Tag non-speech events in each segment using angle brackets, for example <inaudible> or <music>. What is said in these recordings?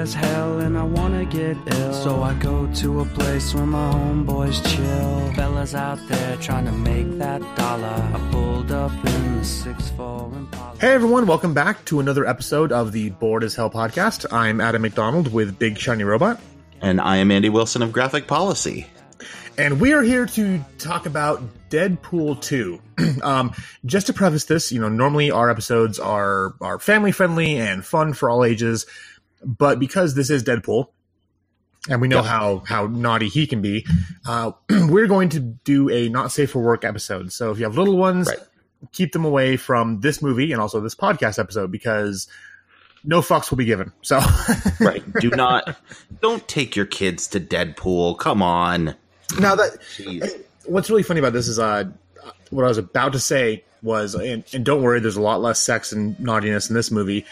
as hell and I wanna get ill. So I go to a place where my homeboys chill. Fellas out there trying to make that dollar. I pulled up in the 6'4 Impala. Hey everyone, welcome back to another episode of the Bored as Hell podcast. I'm Adam McDonald with Big Shiny Robot, And I am Andy Wilson of Graphic Policy. and we are here to talk about Deadpool 2. <clears throat> um, just to preface this, you know, normally our episodes are are family friendly and fun for all ages, but because this is Deadpool, and we know Yeah. how how naughty he can be, uh, <clears throat> we're going to do a not safe for work episode. So if you have little ones, Right. keep them away from this movie and also this podcast episode because no fucks will be given. So <laughs> Right. Do not, don't take your kids to Deadpool. Come on. now that Jeez. what's really funny about this is uh what I was about to say was and, and don't worry there's a lot less sex and naughtiness in this movie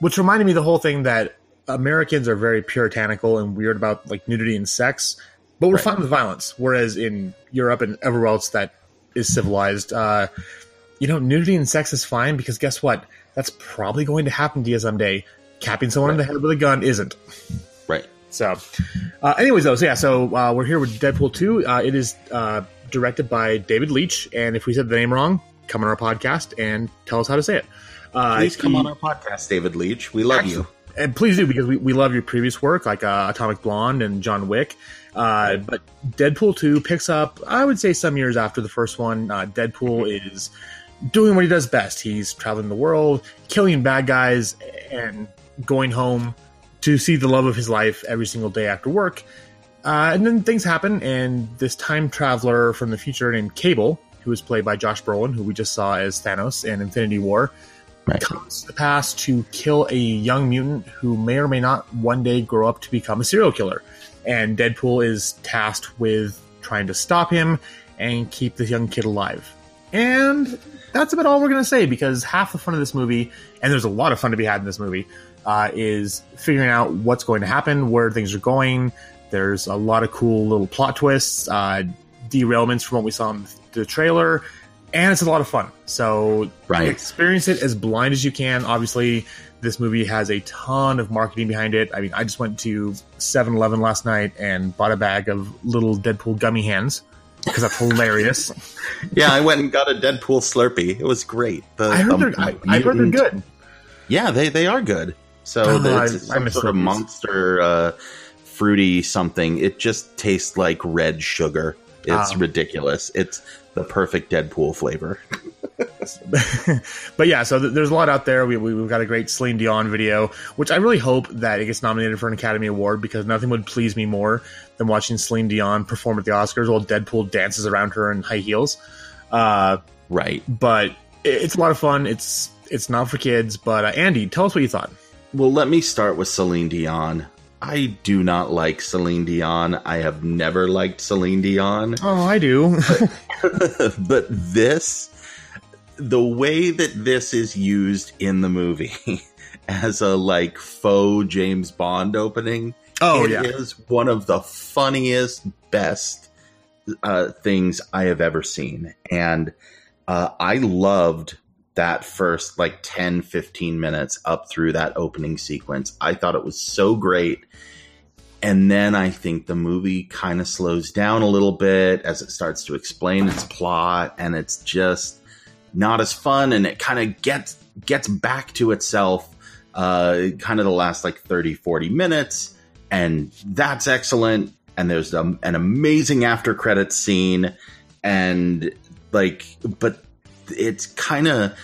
which reminded me of the whole thing that Americans are very puritanical and weird about like nudity and sex but we're Right. fine with violence whereas in Europe and everywhere else that is civilized uh you know nudity and sex is fine because guess what that's probably going to happen to you someday capping someone in the head with a gun isn't Right. so, uh, anyways, though, so yeah, so uh, we're here with Deadpool 2. Uh, it is uh, directed by David Leitch, and if we said the name wrong, come on our podcast and tell us how to say it. Uh, Please come he- on our podcast, David Leitch. We love you. And please do because we, we love your previous work like uh, Atomic Blonde and John Wick. Uh, but Deadpool 2 picks up, I would say, some years after the first one. Uh, Deadpool is doing what he does best. He's traveling the world, killing bad guys, and going home to see the love of his life every single day after work. Uh, and then things happen, and this time traveler from the future named Cable, who is played by Josh Brolin, who we just saw as Thanos in Infinity War, Right. comes to the past to kill a young mutant who may or may not one day grow up to become a serial killer. And Deadpool is tasked with trying to stop him and keep this young kid alive. And that's about all we're going to say because half the fun of this movie, and there's a lot of fun to be had in this movie, uh, is figuring out what's going to happen, where things are going. There's a lot of cool little plot twists, uh, derailments from what we saw in the trailer, and it's a lot of fun. So Right. experience it as blind as you can. Obviously, this movie has a ton of marketing behind it. I mean, I just went to 7-Eleven last night and bought a bag of little Deadpool gummy hands because that's hilarious. <laughs> Yeah, I went and got a Deadpool Slurpee. It was great. The, I heard um, they're I, I heard they're good. Yeah, they, they are good. So Oh, the, it's I some miss sort of monster uh, fruity something. It just tastes like red sugar. It's Ah. ridiculous. It's the perfect Deadpool flavor. <laughs> <laughs> but yeah, so th- there's a lot out there. We, we, we've got a great Celine Dion video, which I really hope that it gets nominated for an Academy Award because nothing would please me more than watching Celine Dion perform at the Oscars while Deadpool dances around her in high heels. Uh, Right. but it, it's a lot of fun. It's it's not for kids. But uh, Andy, tell us what you thought. Well, let me start with Celine Dion. I do not like Celine Dion. I have never liked Celine Dion. Oh, I do. <laughs> but this, the way that this is used in the movie <laughs> as a like faux James Bond opening, oh it yeah, is one of the funniest, best uh, things I have ever seen. And uh, I loved that first like 10, 15 minutes up through that opening sequence. I thought it was so great. And then I think the movie kind of slows down a little bit as it starts to explain its plot, and it's just not as fun. And it kind of gets gets back to itself, uh, kind of the last like 30, 40 minutes, and that's excellent. And there's um, an amazing after credits scene, and like, but it's kind of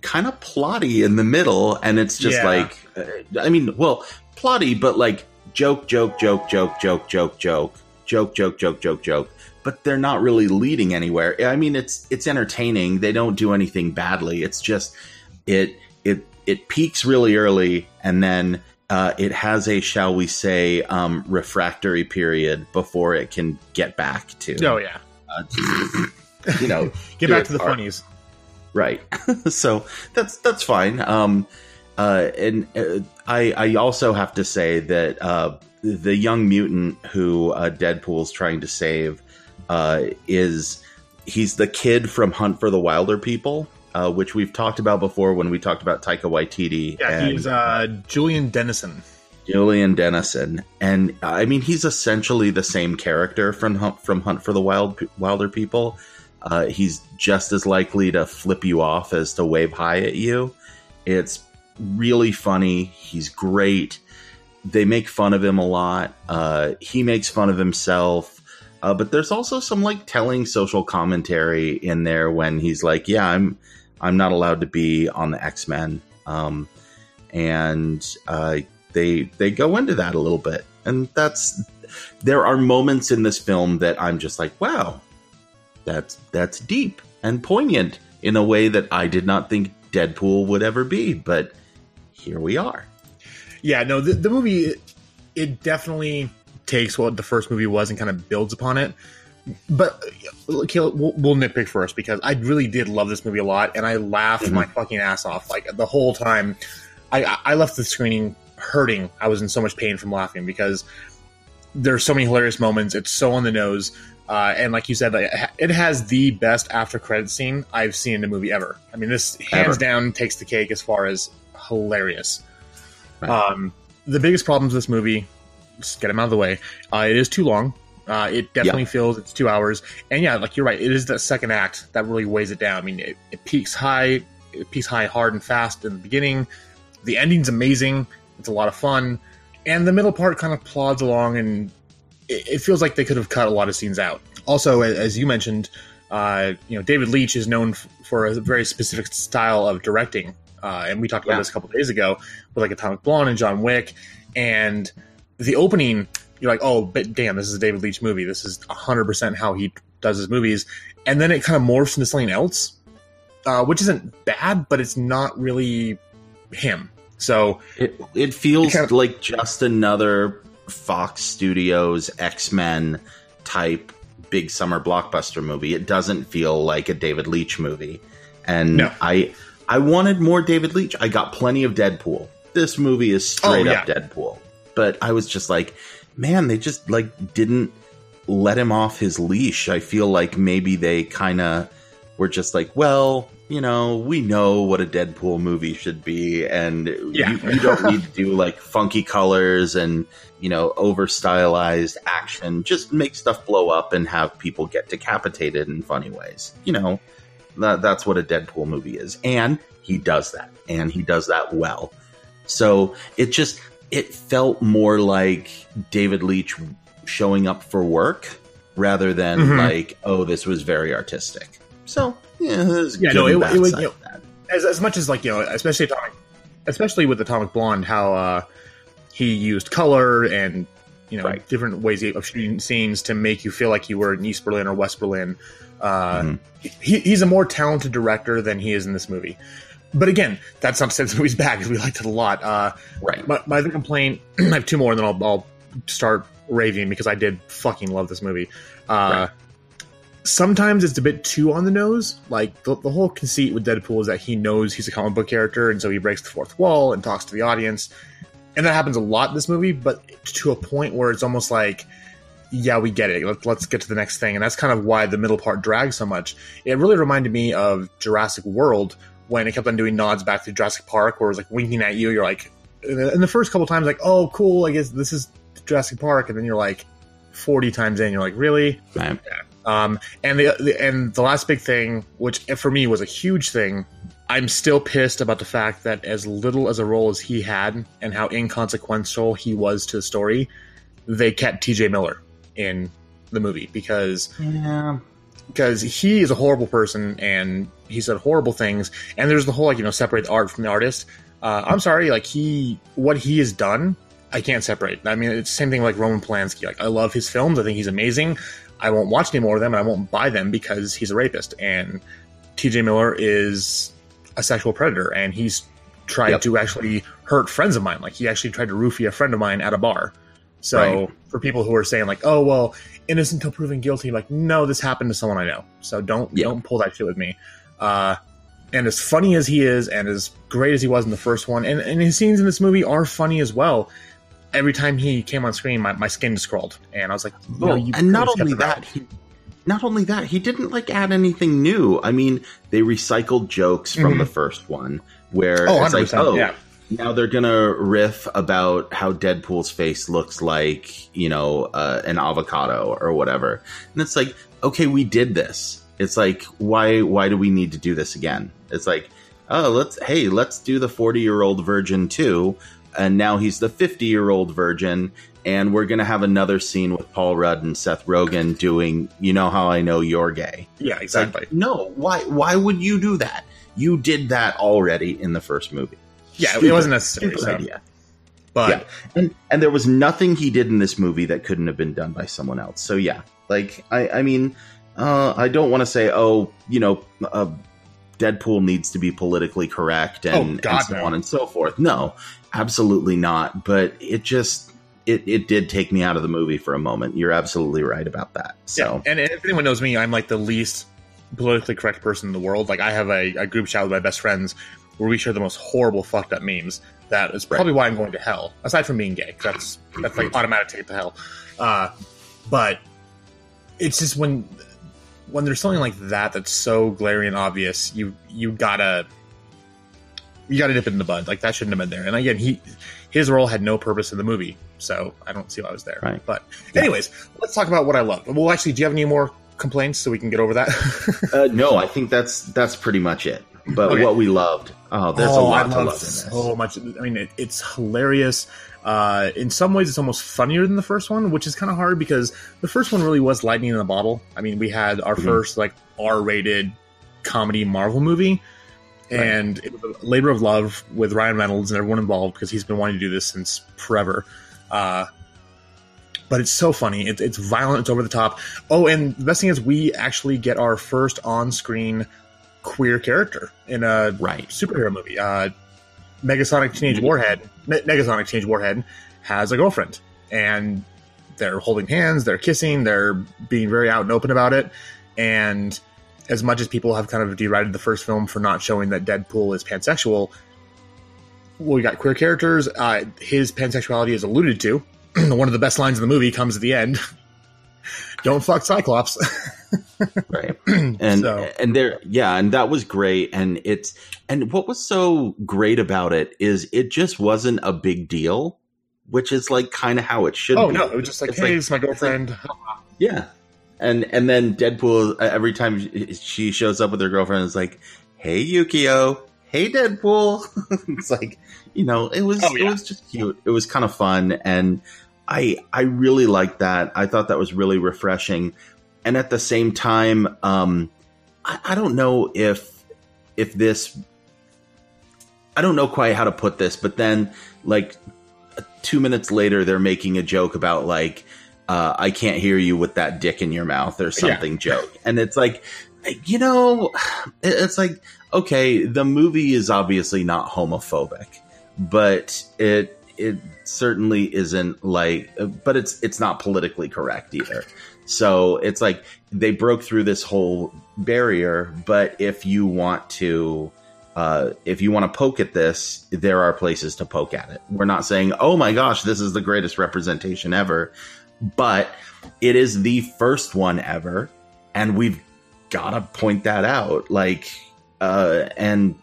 kind of plotty in the middle, and it's just Yeah. like, uh, I mean, well, plotty, but like joke, joke, joke, joke, joke, joke, joke, joke, joke, joke, joke, joke. But they're not really leading anywhere. I mean, it's it's entertaining. They don't do anything badly. It's just it it it peaks really early, and then uh, it has a shall we say um, refractory period before it can get back to oh yeah. uh, you know Get back to the hard. funnies. Right <laughs> so that's that's fine um uh and uh, i i also have to say that uh the young mutant who uh deadpool's trying to save uh is he's the kid from hunt for the wilder people uh which we've talked about before when we talked about taika waititi Yeah, and, he's uh, Julian Dennison. Julian Dennison, and I mean he's essentially the same character from Hunt, from Hunt for the Wild Wilder People. Uh, he's just as likely to flip you off as to wave high at you. It's really funny. He's great. They make fun of him a lot. Uh, he makes fun of himself. Uh, but there's also some like telling social commentary in there when he's like, "Yeah, I'm I'm not allowed to be on the X Men," um, and uh, they they go into that a little bit, and that's there are moments in this film that I'm just like, "Wow, that's that's deep and poignant in a way that I did not think Deadpool would ever be," but here we are. Yeah, no, the, the movie it definitely takes what the first movie was and kind of builds upon it. But we'll, we'll nitpick first because I really did love this movie a lot, and I laughed Mhm. my fucking ass off like the whole time. I I left the screening hurting. I was in so much pain from laughing because there's so many hilarious moments. It's so on the nose, uh, and like you said, it has the best after credit scene I've seen in a movie ever. I mean, this hands Ever. down takes the cake as far as hilarious. Right. Um, the biggest problems with this movie, just get them out of the way. Uh, it is too long. Uh, it definitely feels it's two hours, and yeah, like you're right. It is that second act that really weighs it down. I mean, it, it peaks high, it peaks high, hard and fast in the beginning. The ending's amazing. It's a lot of fun, and the middle part kind of plods along, and it, it feels like they could have cut a lot of scenes out. Also, as you mentioned, uh, you know, David Leitch is known f- for a very specific style of directing, uh, and we talked about Yeah. this a couple days ago with like Atomic Blonde and John Wick, and the opening. You're like, oh, but damn, this is a David Leitch movie. This is 100% how he does his movies. And then it kind of morphs into something else, uh, which isn't bad, but it's not really him. So, It it feels It kind of- like just another Fox Studios X Men type big summer blockbuster movie. It doesn't feel like a David Leitch movie, and No. I I wanted more David Leitch. I got plenty of Deadpool. This movie is oh, straight Oh, up Deadpool, but I was just like, man, they just like didn't let him off his leash. I feel like maybe they kind of were just like, well, you know, we know what a Deadpool movie should be, and Yeah. you, you don't need to do like funky colors and you know over stylized action. Just make stuff blow up and have people get decapitated in funny ways. You know, that, that's what a Deadpool movie is, and he does that, and he does that well. So it just it felt more like David Leitch showing up for work rather than Mhm. like, oh, this was very artistic. So yeah, Yeah, no, it- it was, you know, as, as much as like you know, especially atomic, especially with Atomic Blonde, how uh, he used color and you know Right. different ways of shooting scenes to make you feel like you were in East Berlin or West Berlin. Uh, Mhm. he, he's a more talented director than he is in this movie. But again, that's not to say this movie's bad because we liked it a lot. Uh, Right. my, my other complaint, <clears throat> I have two more, and then I'll, I'll start raving because I did fucking love this movie. Uh, Right. Sometimes it's a bit too on the nose. Like the, the whole conceit with Deadpool is that he knows he's a comic book character, and so he breaks the fourth wall and talks to the audience. And that happens a lot in this movie, but to a point where it's almost like, yeah, we get it. Let, let's get to the next thing. And that's kind of why the middle part drags so much. It really reminded me of Jurassic World when it kept on doing nods back to Jurassic Park, where it was like winking at you. You're like, in the first couple times, like, oh, cool, I guess this is Jurassic Park. And then you're like, 40 times in, you're like, really? Right. Um, and the, the and the last big thing, which for me was a huge thing, I'm still pissed about the fact that as little as a role as he had and how inconsequential he was to the story, they kept T.J. Miller in the movie because Yeah. because he is a horrible person and he said horrible things. And there's the whole like you know separate the art from the artist. Uh, I'm sorry, like he what he has done, I can't separate. I mean, it's the same thing like Roman Polanski. Like I love his films. I think he's amazing. I won't watch any more of them, and I won't buy them because he's a rapist. And T.J. Miller is a sexual predator, and he's tried Yep. to actually hurt friends of mine. Like he actually tried to roofie a friend of mine at a bar. So Right. for people who are saying like, "Oh well, innocent until proven guilty," like, no, this happened to someone I know. So don't Yeah. don't pull that shit with me. Uh, and as funny as he is, and as great as he was in the first one, and, and his scenes in this movie are funny as well. Every time he came on screen, my, my skin just crawled, and I was like, you know, Well, you and not only kept it out. that, he not only that, he didn't like add anything new. I mean, they recycled jokes from Mhm. the first one where Oh, it's like, 100%, oh, yeah. now they're gonna riff about how Deadpool's face looks like, you know, uh, an avocado or whatever, and it's like, okay, we did this. It's like, why why do we need to do this again? It's like, oh, let's hey, let's do the forty year old virgin too, and now he's the fifty year old virgin, and we're gonna have another scene with Paul Rudd and Seth Rogen doing, you know how I know you're gay. Yeah, It's like, exactly. no, why why would you do that? You did that already in the first movie. yeah, it wasn't necessary. Stupid So. idea. But yeah, and and there was nothing he did in this movie that couldn't have been done by someone else. So yeah, like I I mean, uh, I don't want to say oh you know. Uh, Deadpool needs to be politically correct and, Oh, God, and so no. on and so forth. No, absolutely not. But it just it, it did take me out of the movie for a moment. You're absolutely right about that. So Yeah, and if anyone knows me, I'm like the least politically correct person in the world. Like I have a, a group chat with my best friends where we share the most horrible, fucked up memes. That is probably why I'm going to hell. Aside from being gay, that's that's like automatic ticket to hell. Uh, but it's just when when there's something like that that's so glaring and obvious, you you gotta you gotta dip it in the bud. Like that shouldn't have been there. And again, he his role had no purpose in the movie, so I don't see why I was there. Right. But Yeah. anyways, let's talk about what I loved. Well, actually, do you have any more complaints so we can get over that? <laughs> uh, no, I think that's that's pretty much it. But Okay. what we loved, oh, there's a Oh, lot I to love love in this. so much. I mean, it, it's hilarious. Uh, in some ways, it's almost funnier than the first one, which is kind of hard because the first one really was lightning in a bottle. I mean, we had our Mhm. first like R-rated comedy Marvel movie, and it was a labor of love with Ryan Reynolds and everyone involved because he's been wanting to do this since forever. Uh, but it's so funny. It, it's violent. It's over the top. Oh, and the best thing is we actually get our first on-screen queer character in a Right. superhero movie. Uh, Megasonic Teenage Mhm. Warhead, Me- Negasonic Teenage Warhead has a girlfriend, and they're holding hands, they're kissing, they're being very out and open about it. And as much as people have kind of derided the first film for not showing that Deadpool is pansexual, well, we got queer characters. Uh, his pansexuality is alluded to. <clears throat> One of the best lines in the movie comes at the end. <laughs> Don't fuck Cyclops. <laughs> right. <clears throat> And So- and there yeah and that was great. And it's and what was so great about it is it just wasn't a big deal which is like kind of how it should oh be. no, it was just like, It's hey, like- it's my girlfriend. yeah. And and then deadpool uh, every time she shows up with her girlfriend it's like hey yukio. Hey deadpool. <laughs> It's like you know it was Oh, yeah. it was just cute. It was kind of fun. And i i really liked that. I thought that was really refreshing. And at the same time um i, I don't know if if this i don't know quite how to put this but then like two minutes later they're making a joke about like uh, I can't hear you with that dick in your mouth or something joke. And it's like, you know, it's like, okay, the movie is obviously not homophobic, but it, it certainly isn't like, but it's, it's not politically correct either. So it's like they broke through this whole barrier, but if you want to, uh, if you want to poke at this, there are places to poke at it. We're not saying, oh my gosh, this is the greatest representation ever, but it is the first one ever, and we've got to point that out. Like, uh, and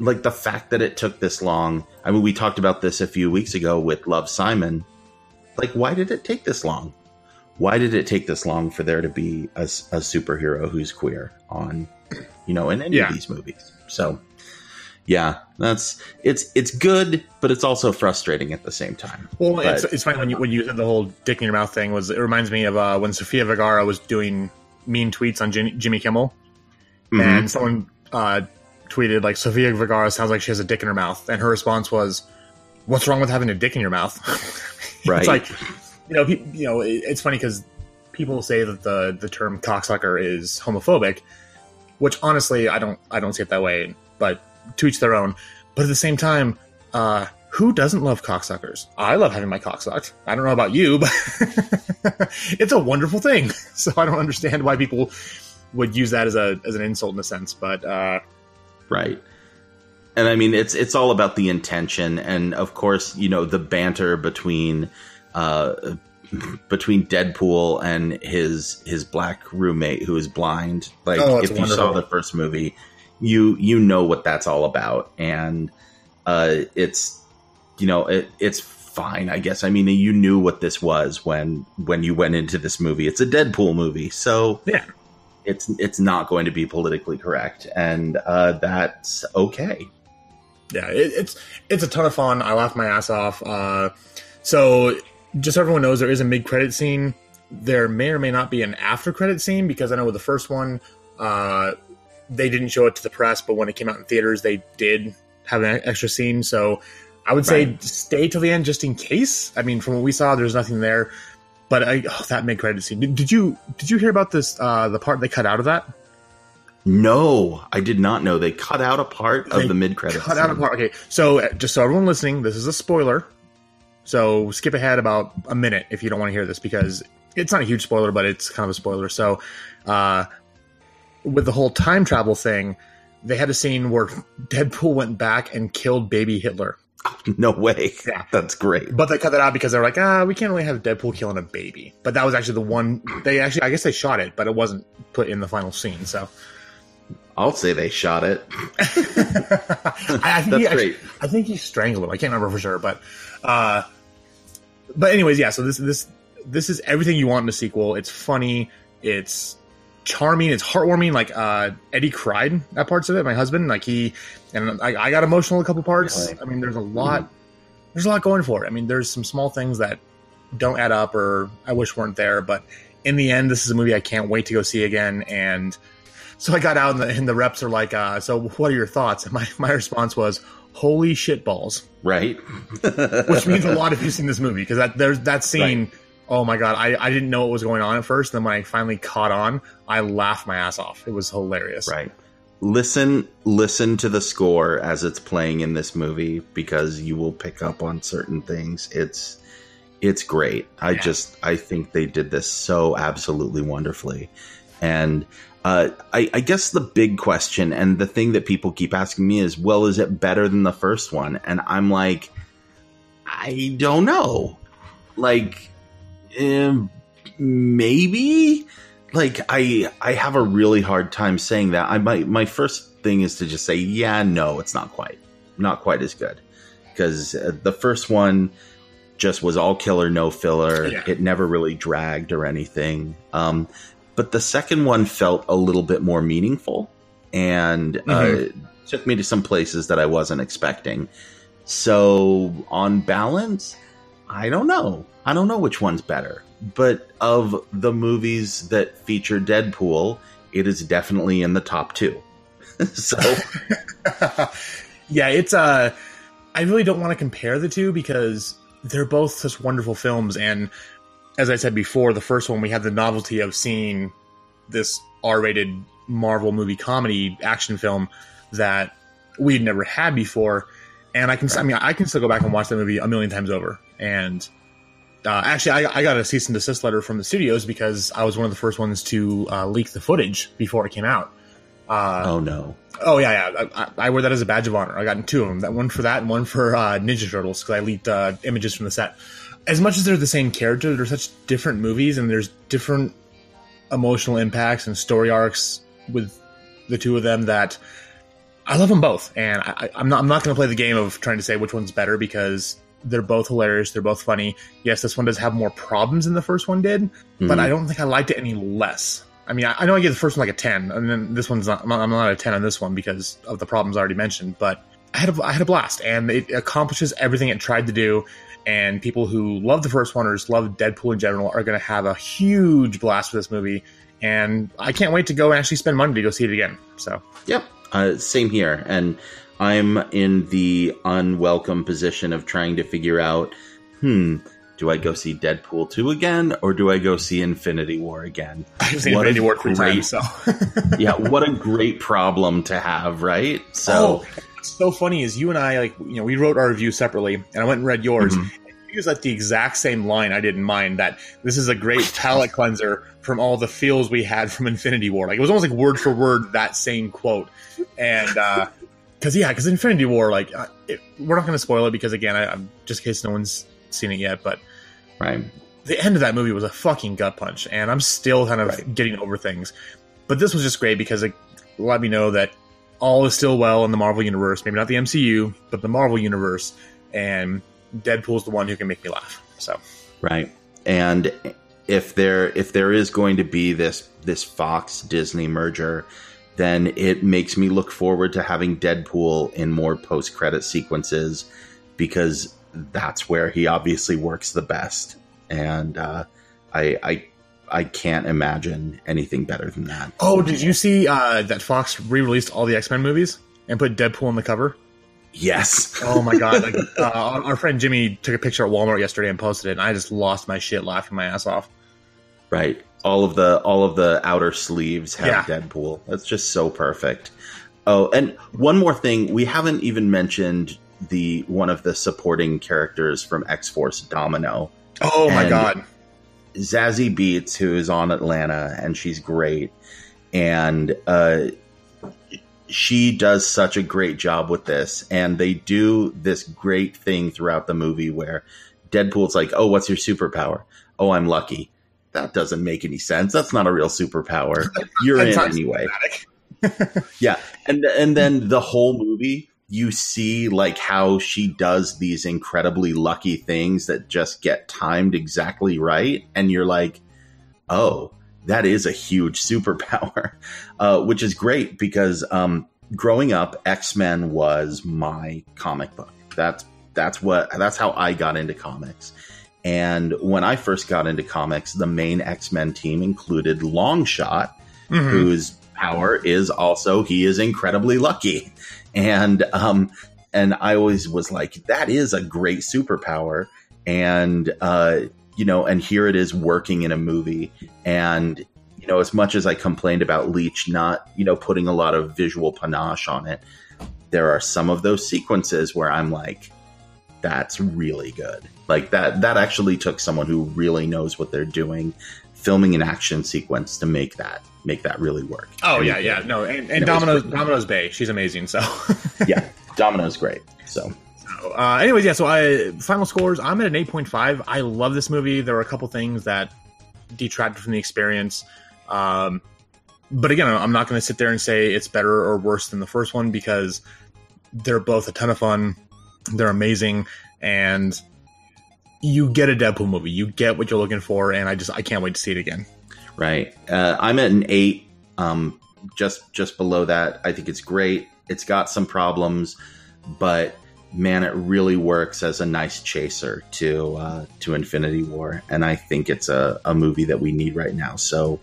like the fact that it took this long. I mean, we talked about this a few weeks ago with Love Simon. Like, why did it take this long? Why did it take this long for there to be a superhero who's queer on, you know, in any Yeah. of these movies? So, yeah, that's it's it's good, but it's also frustrating at the same time. Well, But- it's, it's funny when you when you said the whole dick in your mouth thing was it reminds me of uh, when Sofia Vergara was doing mean tweets on Jimmy, Jimmy Kimmel, Mhm. and someone uh, tweeted like Sofia Vergara sounds like she has a dick in her mouth, and her response was, "What's wrong with having a dick in your mouth?" <laughs> Right. it's like you know, pe- you know, it, it's funny because people say that the the term cocksucker is homophobic, which honestly I don't I don't see it that way, but to each their own. But at the same time, uh, who doesn't love cocksuckers? I love having my cock sucked. I don't know about you, but <laughs> it's a wonderful thing. <laughs> So I don't understand why people would use that as a as an insult in a sense. But uh, right and i mean it's it's all about the intention and of course you know the banter between uh between deadpool and his his black roommate who is blind like Oh, if it's you saw the first movie you you know what that's all about and uh, it's you know it, it's fine, I guess. I mean, you knew what this was when when you went into this movie. It's a Deadpool movie, so Yeah. It's it's not going to be politically correct, and uh, that's okay. Yeah, it, it's it's a ton of fun. I laugh my ass off. Uh, so just so everyone knows, there is a mid credit scene. There may or may not be an after credit scene because I know with the first one, uh, they didn't show it to the press, but when it came out in theaters, they did have an extra scene. So I would say Right. stay till the end just in case. I mean, from what we saw, there's nothing there. But I, oh, that mid credit scene. Did, did you did you hear about this? Uh, the part they cut out of that? No, I did not know they cut out a part of They the mid credit. Cut out a part. Okay, so uh, just so everyone listening, this is a spoiler. So skip ahead about a minute if you don't want to hear this because it's not a huge spoiler, but it's kind of a spoiler. So, uh, with the whole time travel thing, they had a scene where Deadpool went back and killed baby Hitler, <laughs> No way. Yeah. That's great. but they cut that out because they're like, ah, we can't really have Deadpool killing a baby. But that was actually the one they actually, I guess they shot it, but it wasn't put in the final scene. So. I'll say they shot it. <laughs> I, think That's he great. I think he strangled him. I can't remember for sure, but uh, but anyways, yeah. So this this this is everything you want in a sequel. It's funny. It's charming. It's heartwarming. Like uh, Eddie cried at parts of it. My husband, like he and I, I got emotional a couple parts. Really? I mean, there's a lot. There's a lot going for it. I mean, there's some small things that don't add up or I wish weren't there, but in the end, this is a movie I can't wait to go see again. And so I got out and the, and the reps are like, uh, so what are your thoughts? And my, <laughs> my response was, holy shit balls, Right? which means a lot if you've seen this movie because that there's that scene. Oh my god, I, I didn't know what was going on at first. Then when I finally caught on, I laughed my ass off. It was hilarious. Right. Listen listen to the score as it's playing in this movie because you will pick up on certain things. It's it's great. I Yeah. just I think they did this so absolutely wonderfully. And uh, I, I guess the big question and the thing that people keep asking me is, well, is it better than the first one? And I'm like, I don't know. Like, um, maybe like I I have a really hard time saying that. I my my first thing is to just say, yeah, no, it's not quite, not quite as good, because uh, the first one just was all killer, no filler. Yeah. It never really dragged or anything. Um, but the second one felt a little bit more meaningful and uh, took me to some places that I wasn't expecting. So on balance, I don't know. I don't know which one's better. But of the movies that feature Deadpool, it is definitely in the top two. <laughs> so <laughs> yeah, it's uh I really don't want to compare the two because they're both such wonderful films and as I said before, the first one we had the novelty of seeing this R-rated Marvel movie comedy action film that we'd never had before. And I can, I mean, I can still go back and watch that movie a million times over. And uh, actually, I, I got a cease and desist letter from the studios because I was one of the first ones to uh, leak the footage before it came out. Uh, oh no. Oh yeah, yeah. I, I- I wear that as a badge of honor. I got two of them. That one for that, and one for uh, Ninja Turtles because I leaked uh, images from the set. As much as they're the same character, they're such different movies, and there's different emotional impacts and story arcs with the two of them that I love them both. And I, I- I'm not I'm not going to play the game of trying to say which one's better because they're both hilarious. They're both funny. Yes, this one does have more problems than the first one did, but Mhm. I don't think I liked it any less. I mean, I, I know I gave the first one like a ten, and then this one's not. I'm not, I'm not a ten on this one because of the problems already mentioned. But I had a, I had a blast, and it accomplishes everything it tried to do. And people who love the first one or just love Deadpool in general are going to have a huge blast with this movie. And I can't wait to go and actually spend money to go see it again. So Yep. Uh, same here. And I'm in the unwelcome position of trying to figure out, hmm, do I go see Deadpool 2 again or do I go see Infinity War again? <laughs> I've seen What Infinity War three times. So <laughs> yeah, what a great problem to have, right? So, Oh, so funny is you and I like you know we wrote our review separately, and I went and read yours. Mhm. And you used like the exact same line I didn't mind that this is a great palate cleanser from all the feels we had from Infinity War. Like it was almost like word for word that same quote, and because yeah, because Infinity War, like uh, it, we're not going to spoil it because again, I, I'm just in case no one's seen it yet, but right. the end of that movie was a fucking gut punch, and I'm still kind of Right. getting over things. But this was just great because it let me know that all is still well in the Marvel universe. Maybe not the MCU, but the Marvel universe. And Deadpool's the one who can make me laugh. So right. And if there if there is going to be this this Fox Disney merger, then it makes me look forward to having Deadpool in more post credit sequences because that's where he obviously works the best. And uh, I, I I can't imagine anything better than that. Oh, did you see uh, that Fox re-released all the X Men movies and put Deadpool on the cover? Yes. oh my god! Like <laughs> uh, our friend Jimmy took a picture at Walmart yesterday and posted it, and I just lost my shit laughing my ass off. Right. All of the all of the outer sleeves have Yeah. Deadpool. That's just so perfect. Oh, and one more thing, we haven't even mentioned the one of the supporting characters from X Force, Domino. Oh my And- god! Zazie Beetz, who is on Atlanta, and she's great. And uh, she does such a great job with this. And they do this great thing throughout the movie where Deadpool's like, Oh, what's your superpower? Oh, I'm lucky. That doesn't make any sense. That's not a real superpower. <laughs> You're in anyway. <laughs> <laughs> Yeah, and and then the whole movie, you see like how she does these incredibly lucky things that just get timed exactly right, and you're like, oh, that is a huge superpower, uh, which is great because um, growing up, X Men was my comic book. That's that's what that's how I got into comics. And when I first got into comics, the main X Men team included Longshot, Mhm. whose power is also he is incredibly lucky. <laughs> And um and i always was like that is a great superpower. And uh you know and here it is working in a movie. And you know as much as i complained about Leitch not you know putting a lot of visual panache on it there are some of those sequences where i'm like that's really good like that that actually took someone who really knows what they're doing filming an action sequence to make that make that really work Oh And- yeah, yeah. No, and, and it's Domino's Domino's Bay, she's amazing. So, <laughs> yeah domino's great so uh, anyways, yeah. So, I final scores. I'm at an eight point five. I love this movie. There were a couple things that detracted from the experience. Um, but again, I'm not going to sit there and say it's better or worse than the first one because they're both a ton of fun. They're amazing, and you get a Deadpool movie. You get what you're looking for, and I just I can't wait to see it again. right uh, i'm at an eight um just just below that i think it's great it's got some problems but man it really works as a nice chaser to uh to infinity war and i think it's a, a movie that we need right now so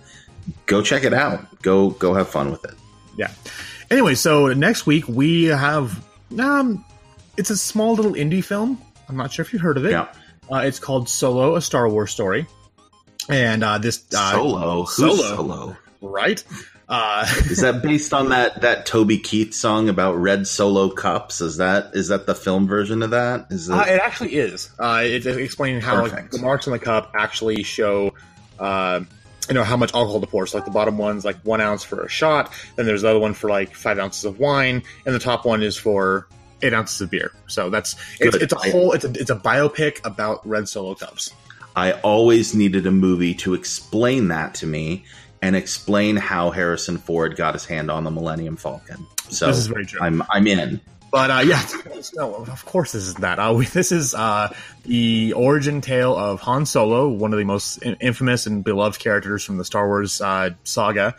go check it out go go have fun with it Yeah. Anyway, so next week we have um, it's a small little indie film. I'm not sure if you've heard of it. yeah Uh, it's called Solo: A Star Wars Story, and uh, this uh, solo who's Solo. solo right? Uh, <laughs> is that based on that that toby keith song about red solo cups is that is that the film version of that is uh, it it actually is. Uh, it's explaining how like, the marks on the cup actually show. Uh, you know how much alcohol to pour. So like the bottom one's like one ounce for a shot. Then there's the other one for like five ounces of wine, and the top one is for eight ounces of beer. So that's it's, it's a whole it's a it's a biopic about red solo cups. I always needed a movie to explain that to me and explain how Harrison Ford got his hand on the Millennium Falcon. So This is very true. I'm I'm in. But uh, yeah, <laughs> no, of course this is that. Uh, we, this is uh, the origin tale of Han Solo, one of the most in- infamous and beloved characters from the Star Wars uh, saga,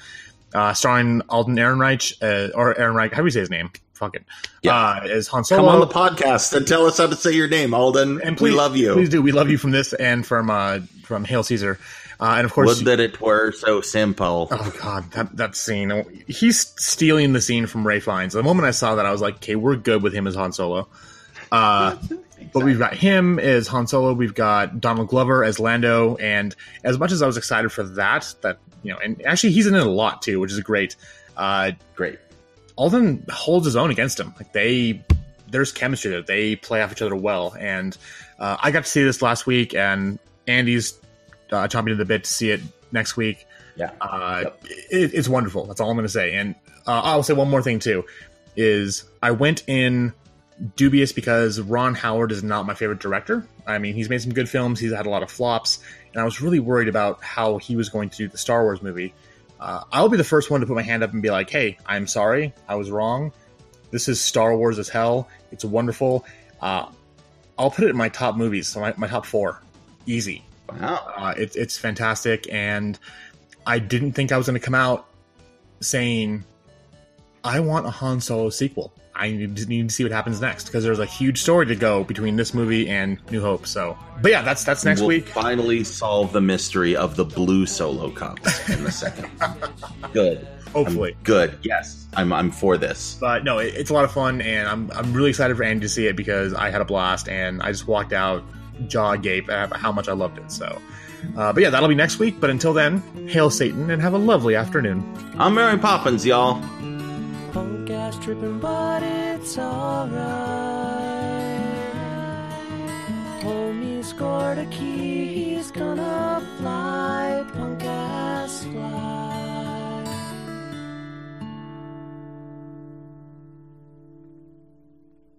uh, starring Alden Ehrenreich uh, or Ehrenreich. How do you say his name? Fuck it. Yeah. Uh, as Han Solo. Come on the podcast and tell us how to say your name, Alden. and please, we love you. Please do. We love you from this and from uh, from Hail Caesar, uh, and of course. Would that it were so simple. Oh god, that that scene. He's stealing the scene from Ralph Fiennes. The moment I saw that, I was like, okay, we're good with him as Han Solo. Uh, but we've got him as Han Solo. We've got Donald Glover as Lando, and as much as I was excited for that, that you know, and actually he's in it a lot too, which is great. Uh, Great. Alden holds his own against him. Like they, there's chemistry there. They play off each other well, and uh, I got to see this last week, and Andy's uh, chomping at the bit to see it next week. Yeah. Uh, Yep. it, it's wonderful. That's all I'm going to say. And uh, I'll say one more thing too, is I went in dubious because Ron Howard is not my favorite director. I mean, he's made some good films. He's had a lot of flops, and I was really worried about how he was going to do the Star Wars movie. Uh, I'll be the first one to put my hand up and be like, "Hey, I'm sorry, I was wrong. This is Star Wars as hell. It's wonderful. Uh, I'll put it in my top movies, so my, my top four, easy. Wow. Uh, it, it's fantastic, and I didn't think I was going to come out saying, "I want a Han Solo sequel." I need to, need to see what happens next because there's a huge story to go between this movie and New Hope. So, but yeah, that's that's next we'll week. Finally, solve the mystery of the blue solo cups in the second. <laughs> Good. Hopefully, I'm good. Yes, I'm. I'm for this. But no, it, it's a lot of fun, and I'm I'm really excited for Andy to see it because I had a blast, and I just walked out jaw agape at how much I loved it. So. Uh, but yeah, that'll be next week. But until then, hail Satan and have a lovely afternoon. I'm Mary Poppins, y'all fast tripping, but it's alright. Homie scored a key, he's gonna fly, punk ass fly.